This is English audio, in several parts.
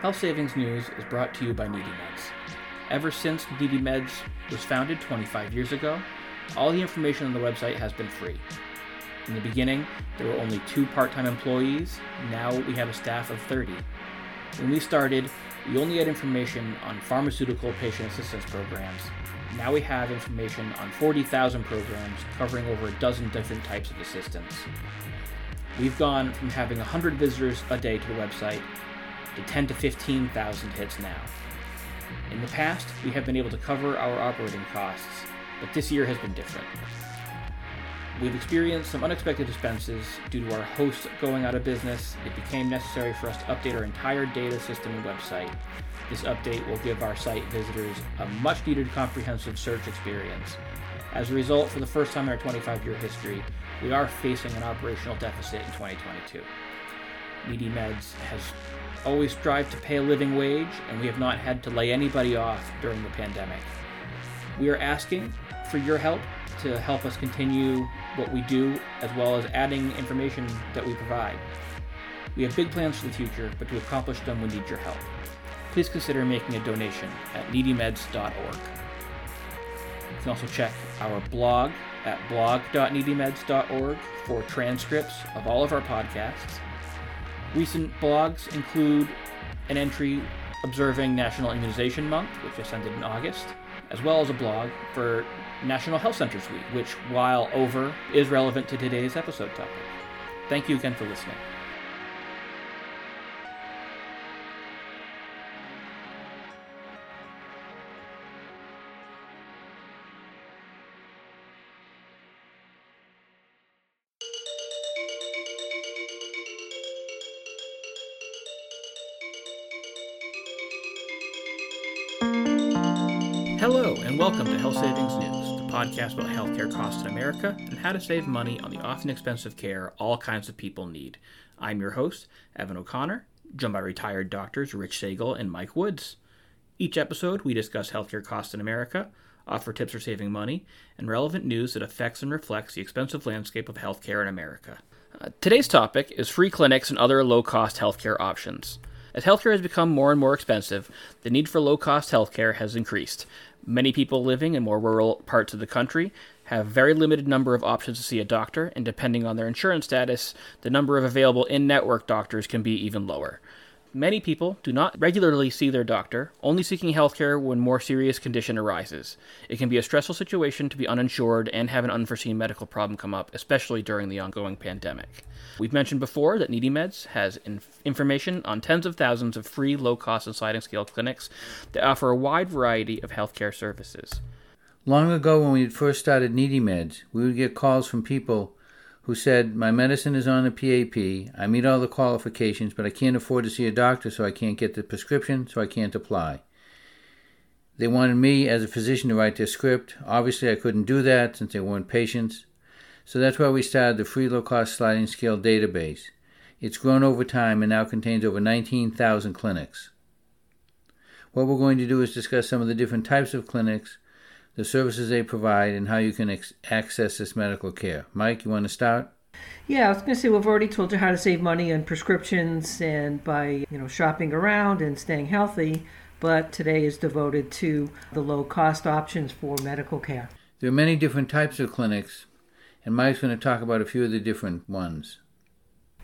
Health Savings News is brought to you by Needy Meds. Ever since Needy Meds was founded 25 years ago, all the information on the website has been free. In the beginning, there were only two part time employees. Now we have a staff of 30. When we started, we only had information on pharmaceutical patient assistance programs. Now we have information on 40,000 programs covering over a dozen different types of assistance. We've gone from having 100 visitors a day to the website to 10 to 15,000 hits now. In the past, we have been able to cover our operating costs, but this year has been different. We've experienced some unexpected expenses due to our host going out of business. It became necessary for us to update our entire data system and website. This update will give our site visitors a much needed comprehensive search experience. As a result, for the first time in our 25 year history, we are facing an operational deficit in 2022. Needy Meds has always strived to pay a living wage, and we have not had to lay anybody off during the pandemic. We are asking for your help to help us continue what we do, as well as adding information that we provide. We have big plans for the future, but to accomplish them, we need your help. Please consider making a donation at needymeds.org. You can also check our blog at blog.needymeds.org for transcripts of all of our podcasts. Recent blogs include an entry observing National Immunization Month, which just ended in August, as well as a blog for National Health Centers Week, which, while over, is relevant to today's episode topic. Thank you again for listening. Podcast about healthcare costs in America and how to save money on the often expensive care all kinds of people need. I'm your host, Evan O'Connor, joined by retired doctors Rich Sagall and Mike Woods. Each episode, we discuss healthcare costs in America, offer tips for saving money, and relevant news that affects and reflects the expensive landscape of healthcare in America. Uh, today's topic is free clinics and other low cost healthcare options. As healthcare has become more and more expensive, the need for low cost healthcare has increased, Many people living in more rural parts of the country have very limited number of options to see a doctor, and depending on their insurance status, the number of available in-network doctors can be even lower. Many people do not regularly see their doctor, only seeking healthcare when more serious condition arises. It can be a stressful situation to be uninsured and have an unforeseen medical problem come up, especially during the ongoing pandemic. We've mentioned before that Needy Meds has inf- information on tens of thousands of free, low cost, and sliding scale clinics that offer a wide variety of healthcare services. Long ago, when we had first started Needy Meds, we would get calls from people who said, My medicine is on the PAP, I meet all the qualifications, but I can't afford to see a doctor, so I can't get the prescription, so I can't apply. They wanted me as a physician to write their script. Obviously, I couldn't do that since they weren't patients. So that's why we started the free low cost sliding scale database. It's grown over time and now contains over 19,000 clinics. What we're going to do is discuss some of the different types of clinics, the services they provide, and how you can ex- access this medical care. Mike, you want to start? Yeah, I was going to say we've already told you how to save money on prescriptions and by you know shopping around and staying healthy, but today is devoted to the low cost options for medical care. There are many different types of clinics, and Mike's going to talk about a few of the different ones.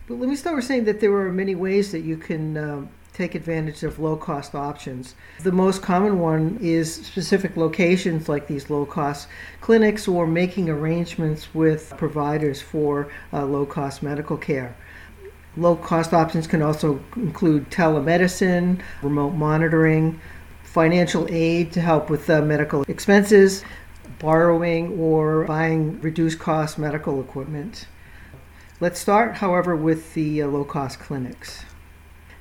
But let me start with saying that there are many ways that you can uh, take advantage of low cost options. The most common one is specific locations like these low cost clinics or making arrangements with providers for uh, low cost medical care. Low cost options can also include telemedicine, remote monitoring, financial aid to help with uh, medical expenses, borrowing or buying reduced cost medical equipment. Let's start, however, with the uh, low cost clinics.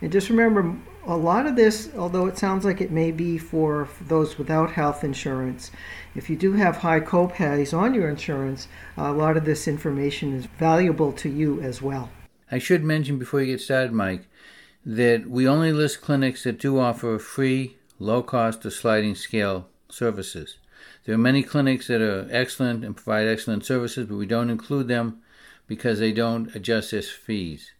And just remember, a lot of this, although it sounds like it may be for those without health insurance, if you do have high copays on your insurance, a lot of this information is valuable to you as well. I should mention before you get started, Mike, that we only list clinics that do offer free, low cost, or sliding scale services. There are many clinics that are excellent and provide excellent services, but we don't include them because they don't adjust their fees.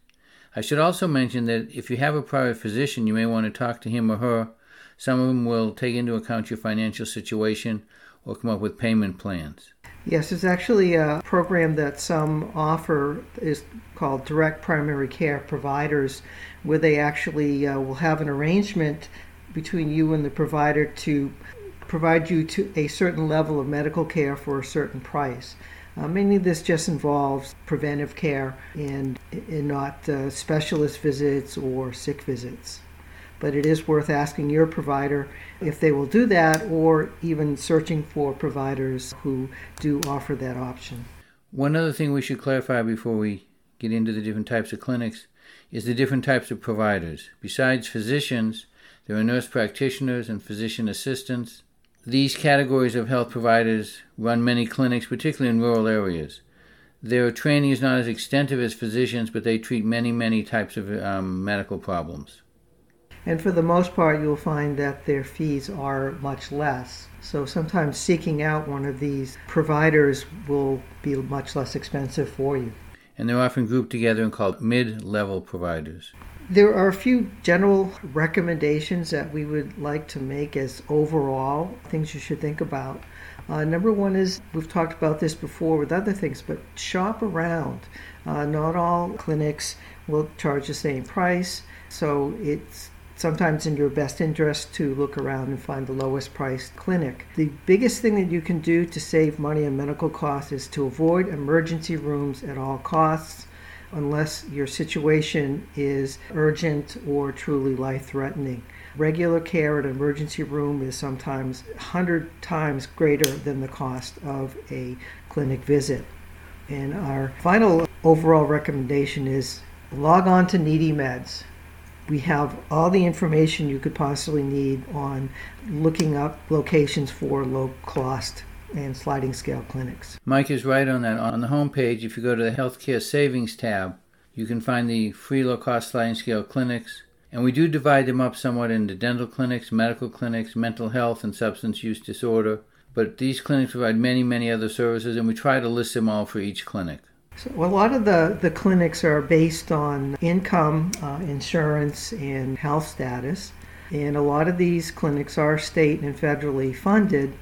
I should also mention that if you have a private physician, you may want to talk to him or her. Some of them will take into account your financial situation or come up with payment plans. Yes, there's actually a program that some offer is called direct primary care providers, where they actually uh, will have an arrangement between you and the provider to provide you to a certain level of medical care for a certain price. Uh, mainly, this just involves preventive care and, and not uh, specialist visits or sick visits. But it is worth asking your provider if they will do that or even searching for providers who do offer that option. One other thing we should clarify before we get into the different types of clinics is the different types of providers. Besides physicians, there are nurse practitioners and physician assistants, these categories of health providers run many clinics, particularly in rural areas. Their training is not as extensive as physicians, but they treat many, many types of um, medical problems. And for the most part, you'll find that their fees are much less. So sometimes seeking out one of these providers will be much less expensive for you. And they're often grouped together and called mid level providers. There are a few general recommendations that we would like to make as overall things you should think about. Uh, number one is we've talked about this before with other things, but shop around. Uh, not all clinics will charge the same price, so it's sometimes in your best interest to look around and find the lowest priced clinic. The biggest thing that you can do to save money on medical costs is to avoid emergency rooms at all costs unless your situation is urgent or truly life threatening. Regular care at an emergency room is sometimes 100 times greater than the cost of a clinic visit. And our final overall recommendation is log on to Needy Meds. We have all the information you could possibly need on looking up locations for low cost and sliding scale clinics. Mike is right on that. On the home page, if you go to the Healthcare Savings tab, you can find the free low cost sliding scale clinics. And we do divide them up somewhat into dental clinics, medical clinics, mental health, and substance use disorder. But these clinics provide many, many other services, and we try to list them all for each clinic. So a lot of the, the clinics are based on income, uh, insurance, and health status. And a lot of these clinics are state and federally funded.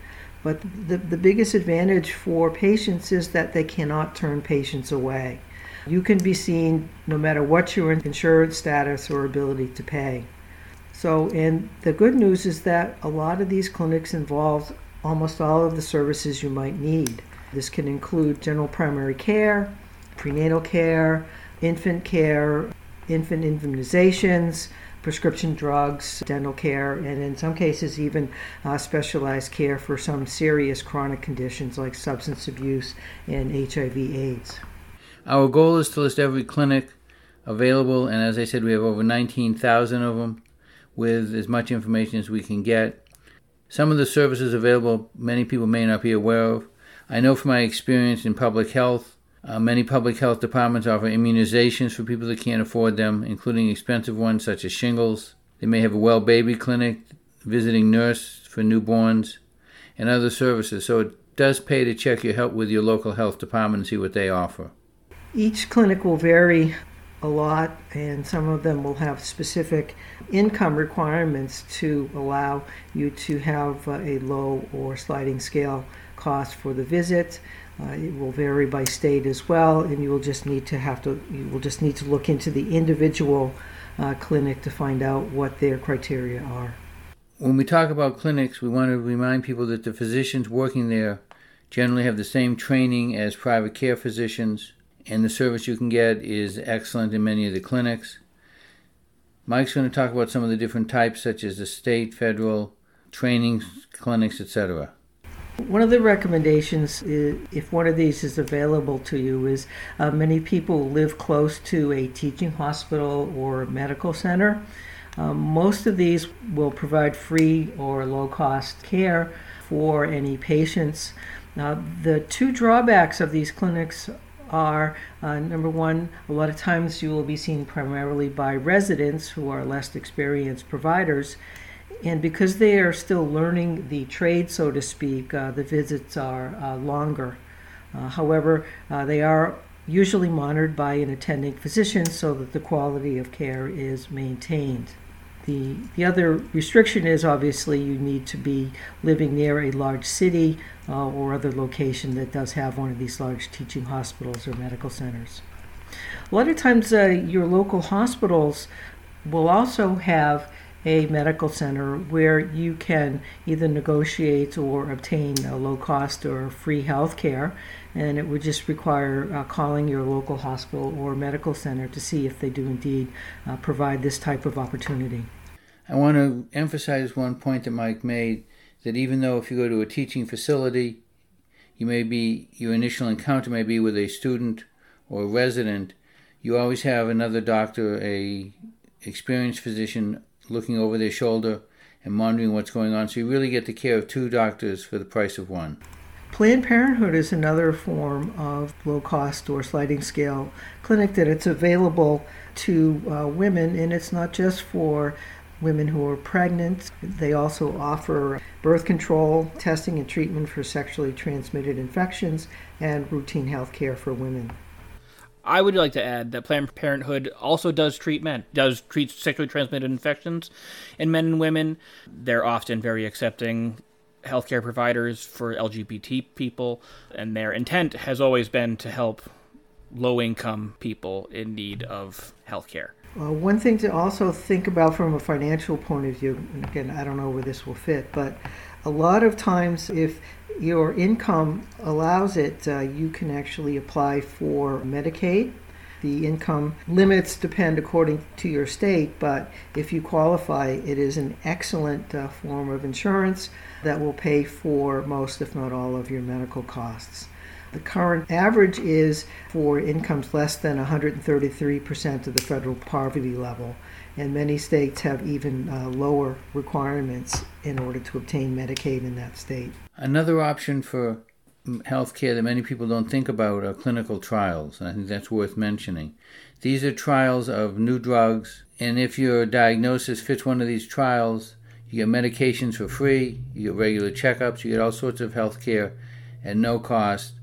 But the, the biggest advantage for patients is that they cannot turn patients away. You can be seen no matter what your insurance status or ability to pay. So, and the good news is that a lot of these clinics involve almost all of the services you might need. This can include general primary care, prenatal care, infant care, infant immunizations, prescription drugs, dental care, and in some cases, even uh, specialized care for some serious chronic conditions like substance abuse and HIV/AIDS. Our goal is to list every clinic available, and as I said, we have over 19,000 of them with as much information as we can get. Some of the services available, many people may not be aware of. I know from my experience in public health uh, many public health departments offer immunizations for people that can't afford them, including expensive ones such as shingles. They may have a well baby clinic, visiting nurse for newborns, and other services. So it does pay to check your help with your local health department and see what they offer. Each clinic will vary a lot, and some of them will have specific income requirements to allow you to have uh, a low or sliding scale cost for the visit. Uh, it will vary by state as well, and you will just need to have to you will just need to look into the individual uh, clinic to find out what their criteria are. When we talk about clinics, we want to remind people that the physicians working there generally have the same training as private care physicians, and the service you can get is excellent in many of the clinics. Mike's going to talk about some of the different types, such as the state, federal, training clinics, etc. One of the recommendations, if one of these is available to you, is uh, many people live close to a teaching hospital or medical center. Um, most of these will provide free or low cost care for any patients. Now, the two drawbacks of these clinics are uh, number one, a lot of times you will be seen primarily by residents who are less experienced providers and because they are still learning the trade, so to speak, uh, the visits are uh, longer. Uh, however, uh, they are usually monitored by an attending physician so that the quality of care is maintained. The, the other restriction is obviously you need to be living near a large city uh, or other location that does have one of these large teaching hospitals or medical centers. A lot of times, uh, your local hospitals will also have a medical center where you can either negotiate or obtain a low cost or free health care. And it would just require uh, calling your local hospital or medical center to see if they do indeed uh, provide this type of opportunity. I want to emphasize one point that Mike made that even though if you go to a teaching facility, you may be your initial encounter may be with a student or a resident, you always have another doctor, a experienced physician looking over their shoulder and monitoring what's going on. So you really get the care of two doctors for the price of one. Planned Parenthood is another form of low cost or sliding scale clinic that it's available to uh, women, and it's not just for women who are pregnant. They also offer birth control, testing, and treatment for sexually transmitted infections, and routine health care for women. I would like to add that Planned Parenthood also does treat men, does treat sexually transmitted infections in men and women. They're often very accepting healthcare providers for LGBT people, and their intent has always been to help low income people in need of healthcare. Uh, one thing to also think about from a financial point of view, and again, I don't know where this will fit, but a lot of times if your income allows it, uh, you can actually apply for Medicaid. The income limits depend according to your state, but if you qualify, it is an excellent uh, form of insurance that will pay for most, if not all, of your medical costs. The current average is for incomes less than 133% of the federal poverty level and many states have even uh, lower requirements in order to obtain Medicaid in that state. Another option for health care that many people don't think about are clinical trials, and I think that's worth mentioning. These are trials of new drugs, and if your diagnosis fits one of these trials, you get medications for free, you get regular checkups, you get all sorts of health care at no cost.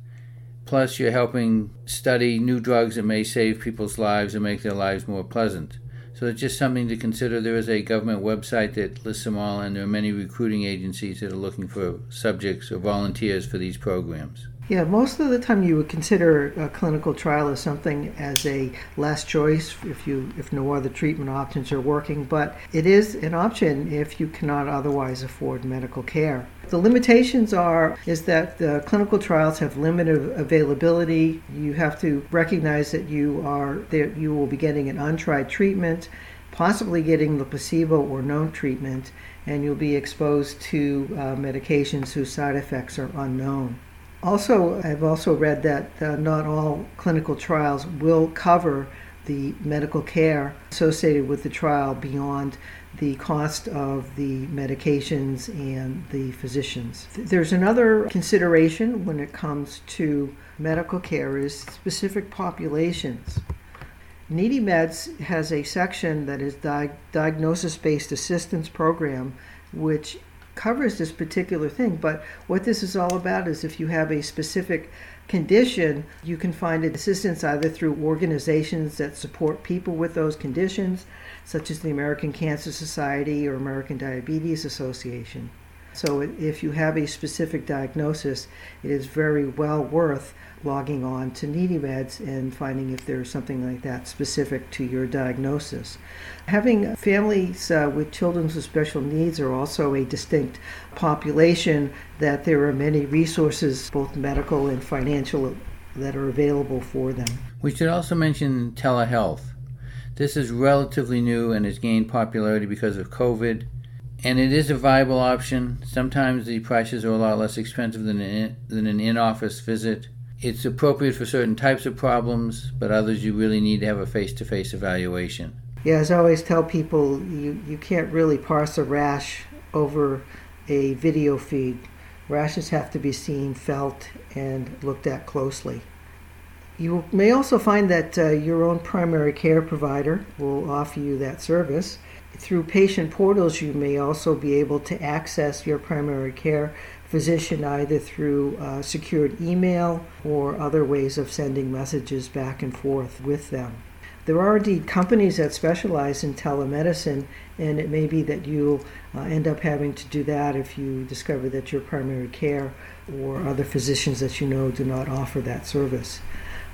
Plus, you're helping study new drugs that may save people's lives and make their lives more pleasant. So it's just something to consider. There is a government website that lists them all, and there are many recruiting agencies that are looking for subjects or volunteers for these programs. Yeah, most of the time you would consider a clinical trial as something as a last choice if you if no other treatment options are working, but it is an option if you cannot otherwise afford medical care. The limitations are is that the clinical trials have limited availability. You have to recognize that you are that you will be getting an untried treatment, possibly getting the placebo or known treatment, and you'll be exposed to uh, medications whose side effects are unknown. Also, I've also read that uh, not all clinical trials will cover the medical care associated with the trial beyond the cost of the medications and the physicians. There's another consideration when it comes to medical care is specific populations. Needy Meds has a section that is di- diagnosis based assistance program, which covers this particular thing. But what this is all about is if you have a specific condition, you can find assistance either through organizations that support people with those conditions, such as the American Cancer Society or American Diabetes Association. So if you have a specific diagnosis, it is very well worth logging on to Needy Meds and finding if there's something like that specific to your diagnosis. Having families uh, with children with special needs are also a distinct population that there are many resources, both medical and financial, that are available for them. We should also mention telehealth. This is relatively new and has gained popularity because of COVID and it is a viable option. Sometimes the prices are a lot less expensive than an, than an in-office visit. It's appropriate for certain types of problems, but others you really need to have a face-to-face evaluation. Yeah, as I always tell people, you, you can't really parse a rash over a video feed. Rashes have to be seen, felt, and looked at closely. You may also find that uh, your own primary care provider will offer you that service. Through patient portals, you may also be able to access your primary care physician either through uh, secured email or other ways of sending messages back and forth with them. There are indeed companies that specialize in telemedicine, and it may be that you'll uh, end up having to do that if you discover that your primary care or other physicians that you know do not offer that service.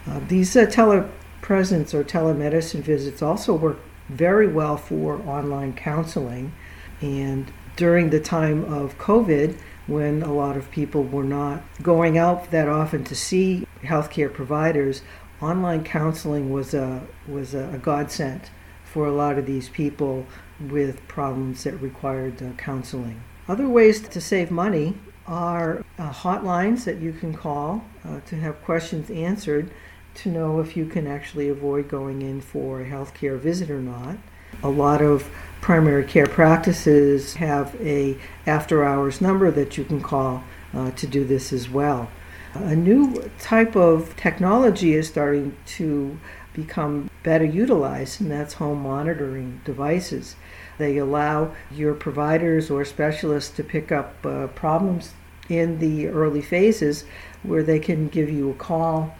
Uh, these uh, telepresence or telemedicine visits also work very well for online counseling, and during the time of COVID, when a lot of people were not going out that often to see healthcare providers, online counseling was a was a, godsend for a lot of these people with problems that required uh, counseling. Other ways to save money are uh, hotlines that you can call uh, to have questions answered to know if you can actually avoid going in for a healthcare visit or not. A lot of primary care practices have a after hours number that you can call uh, to do this as well. A new type of technology is starting to become better utilized, and that's home monitoring devices. They allow your providers or specialists to pick up uh, problems in the early phases where they can give you a call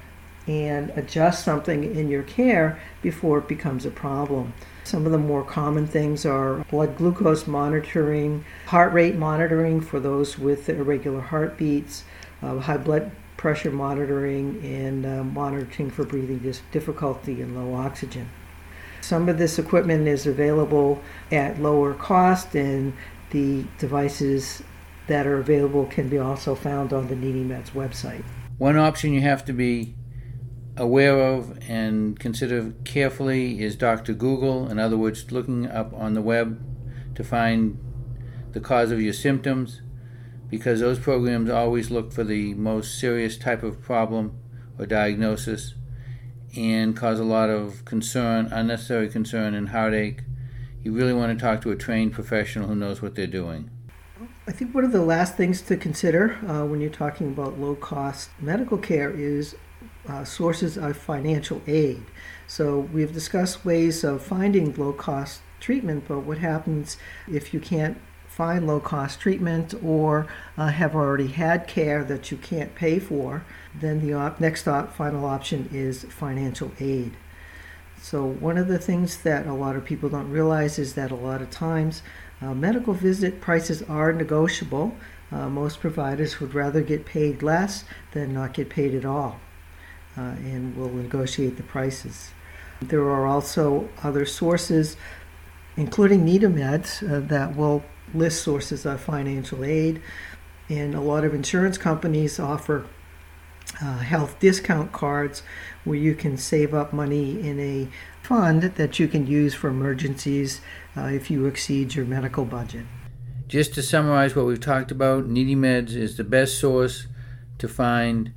and adjust something in your care before it becomes a problem. Some of the more common things are blood glucose monitoring, heart rate monitoring for those with irregular heartbeats, uh, high blood pressure monitoring, and uh, monitoring for breathing difficulty and low oxygen. Some of this equipment is available at lower cost, and the devices that are available can be also found on the NeedyMeds website. One option you have to be aware of and consider carefully is Dr. Google. In other words, looking up on the web to find the cause of your symptoms because those programs always look for the most serious type of problem or diagnosis and cause a lot of concern, unnecessary concern, and heartache. You really want to talk to a trained professional who knows what they're doing. I think one of the last things to consider uh, when you're talking about low cost medical care is uh, sources of financial aid. So we've discussed ways of finding low cost treatment, but what happens if you can't find low cost treatment or uh, have already had care that you can't pay for? Then the op- next op- final option is financial aid. So, one of the things that a lot of people don't realize is that a lot of times uh, medical visit prices are negotiable. Uh, most providers would rather get paid less than not get paid at all and will negotiate the prices. There are also other sources, including NeedyMeds, uh, that will list sources of financial aid, and a lot of insurance companies offer uh, health discount cards where you can save up money in a fund that you can use for emergencies uh, if you exceed your medical budget. Just to summarize what we've talked about, NeedyMeds is the best source to find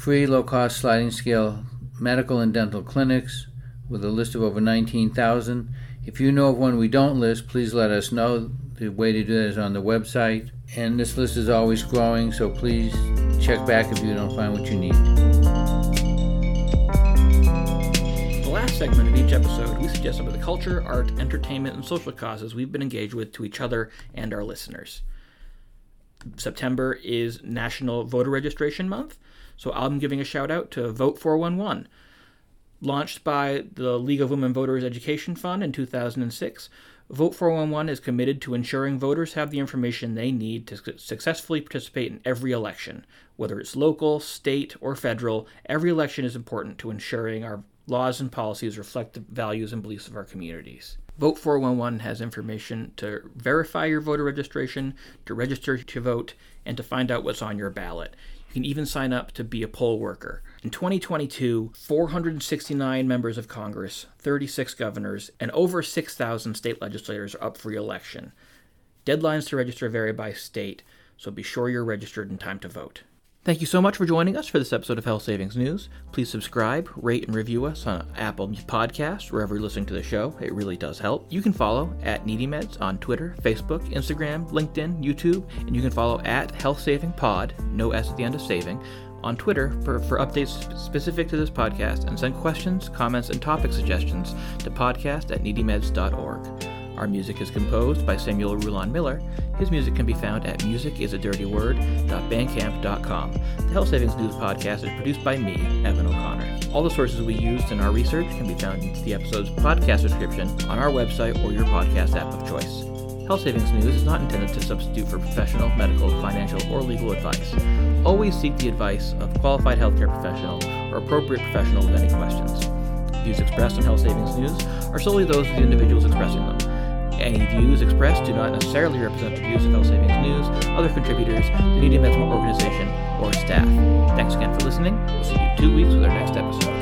free low cost sliding scale medical and dental clinics with a list of over 19,000. If you know of one we don't list, please let us know. The way to do that is on the website. And this list is always growing, so please check back if you don't find what you need. The last segment of each episode, we suggest some of the culture, art, entertainment, and social causes we've been engaged with to each other and our listeners. September is National Voter Registration Month, so I'm giving a shout out to Vote 411. Launched by the League of Women Voters Education Fund in 2006, Vote 411 is committed to ensuring voters have the information they need to successfully participate in every election. Whether it's local, state, or federal, every election is important to ensuring our laws and policies reflect the values and beliefs of our communities. Vote 411 has information to verify your voter registration, to register to vote, and to find out what's on your ballot. You can even sign up to be a poll worker. In 2022, 469 members of Congress, 36 governors, and over 6,000 state legislators are up for election. Deadlines to register vary by state, so be sure you're registered in time to vote. Thank you so much for joining us for this episode of Health Savings News. Please subscribe, rate, and review us on Apple Podcasts, wherever you're listening to the show. It really does help. You can follow at NeedyMeds on Twitter, Facebook, Instagram, LinkedIn, YouTube, and you can follow at Health Saving Pod, no S at the end of saving, on Twitter for, for updates specific to this podcast and send questions, comments, and topic suggestions to podcast at needymeds.org. Our music is composed by Samuel Rulon Miller. His music can be found at musicisadirtyword.bandcamp.com. The Health Savings News podcast is produced by me, Evan O'Connor. All the sources we used in our research can be found in the episode's podcast description on our website or your podcast app of choice. Health Savings News is not intended to substitute for professional, medical, financial, or legal advice. Always seek the advice of qualified healthcare professional or appropriate professional with any questions. Views expressed on Health Savings News are solely those of the individuals expressing them. Any views expressed do not necessarily represent the views of Health Savings News, other contributors, the Needy Meds organization, or staff. Thanks again for listening. We'll see you two weeks with our next episode.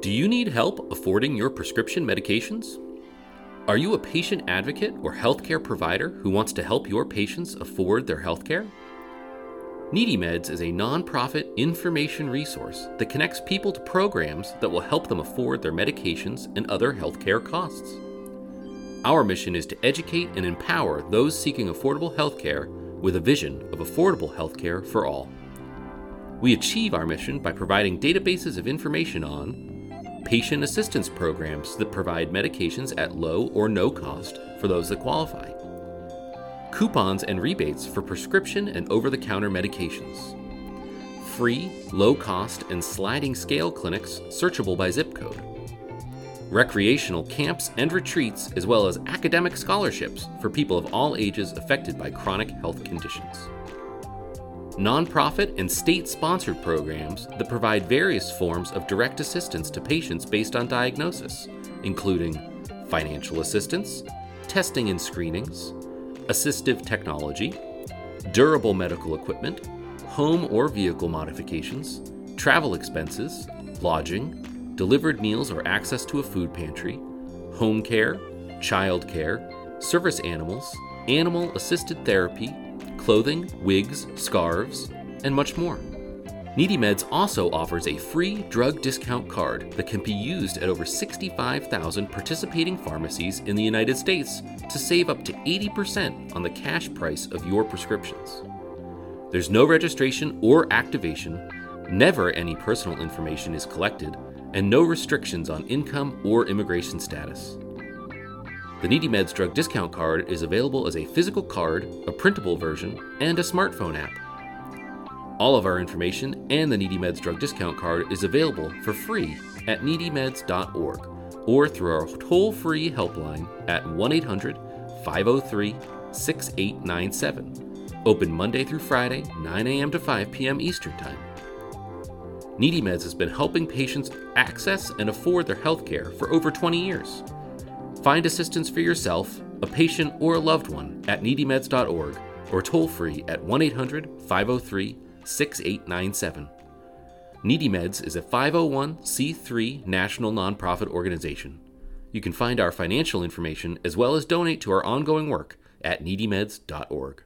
Do you need help affording your prescription medications? Are you a patient advocate or healthcare provider who wants to help your patients afford their healthcare? Needy Meds is a nonprofit information resource that connects people to programs that will help them afford their medications and other healthcare costs. Our mission is to educate and empower those seeking affordable healthcare with a vision of affordable healthcare for all. We achieve our mission by providing databases of information on patient assistance programs that provide medications at low or no cost for those that qualify, coupons and rebates for prescription and over the counter medications, free, low cost, and sliding scale clinics searchable by zip code, recreational camps and retreats, as well as academic scholarships for people of all ages affected by chronic health conditions. Nonprofit and state sponsored programs that provide various forms of direct assistance to patients based on diagnosis, including financial assistance, testing and screenings, assistive technology, durable medical equipment, home or vehicle modifications, travel expenses, lodging, delivered meals or access to a food pantry, home care, child care, service animals, animal assisted therapy, clothing, wigs, scarves, and much more. Needy Meds also offers a free drug discount card that can be used at over 65,000 participating pharmacies in the United States to save up to 80% on the cash price of your prescriptions. There's no registration or activation, never any personal information is collected, and no restrictions on income or immigration status. The NeedyMeds drug discount card is available as a physical card, a printable version, and a smartphone app. All of our information and the Needy Meds drug discount card is available for free at needymeds.org or through our toll free helpline at 1 800 503 6897. Open Monday through Friday, 9 a.m. to 5 p.m. Eastern Time. Needy Meds has been helping patients access and afford their health care for over 20 years. Find assistance for yourself, a patient, or a loved one at needymeds.org or toll free at 1 800 503 6897. Needy Meds is a 501c3 national nonprofit organization. You can find our financial information as well as donate to our ongoing work at needymeds.org.